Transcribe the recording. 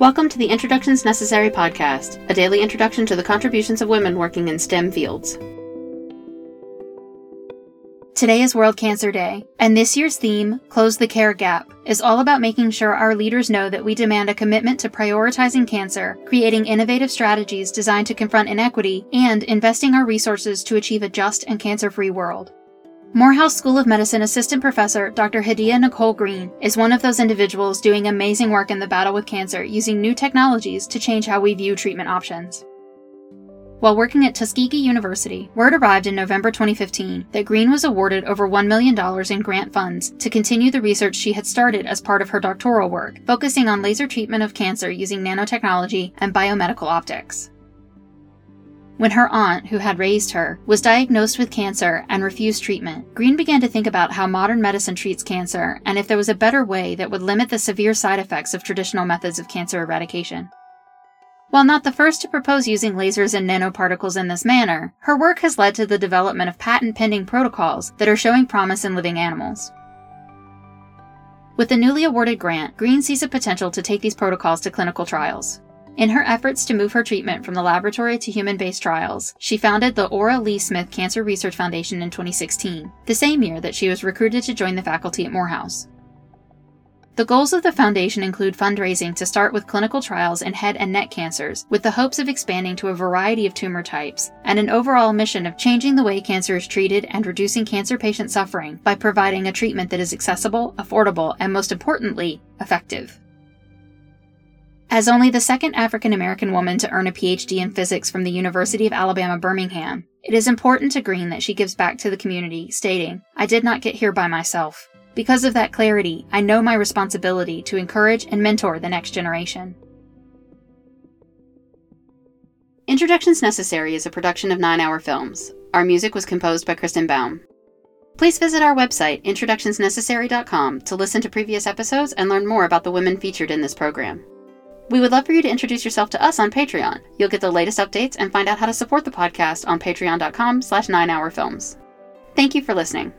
Welcome to the Introductions Necessary podcast, a daily introduction to the contributions of women working in STEM fields. Today is World Cancer Day, and this year's theme, Close the Care Gap, is all about making sure our leaders know that we demand a commitment to prioritizing cancer, creating innovative strategies designed to confront inequity, and investing our resources to achieve a just and cancer free world. Morehouse School of Medicine Assistant Professor Dr. Hadiyah-Nicole Green is one of those individuals doing amazing work in the battle with cancer using new technologies to change how we view treatment options. While working at Tuskegee University, word arrived in November 2015 that Green was awarded over $1 million in grant funds to continue the research she had started as part of her doctoral work, focusing on laser treatment of cancer using nanotechnology and biomedical optics. When her aunt, who had raised her, was diagnosed with cancer and refused treatment, Green began to think about how modern medicine treats cancer and if there was a better way that would limit the severe side effects of traditional methods of cancer eradication. While not the first to propose using lasers and nanoparticles in this manner, her work has led to the development of patent pending protocols that are showing promise in living animals. With the newly awarded grant, Green sees a potential to take these protocols to clinical trials. In her efforts to move her treatment from the laboratory to human based trials, she founded the Ora Lee Smith Cancer Research Foundation in 2016, the same year that she was recruited to join the faculty at Morehouse. The goals of the foundation include fundraising to start with clinical trials in head and neck cancers, with the hopes of expanding to a variety of tumor types, and an overall mission of changing the way cancer is treated and reducing cancer patient suffering by providing a treatment that is accessible, affordable, and most importantly, effective. As only the second African American woman to earn a PhD in physics from the University of Alabama Birmingham, it is important to Green that she gives back to the community, stating, I did not get here by myself. Because of that clarity, I know my responsibility to encourage and mentor the next generation. Introductions Necessary is a production of 9 Hour Films. Our music was composed by Kristen Baum. Please visit our website, introductionsnecessary.com, to listen to previous episodes and learn more about the women featured in this program. We would love for you to introduce yourself to us on Patreon. You'll get the latest updates and find out how to support the podcast on patreon.com slash 9hourfilms. Thank you for listening.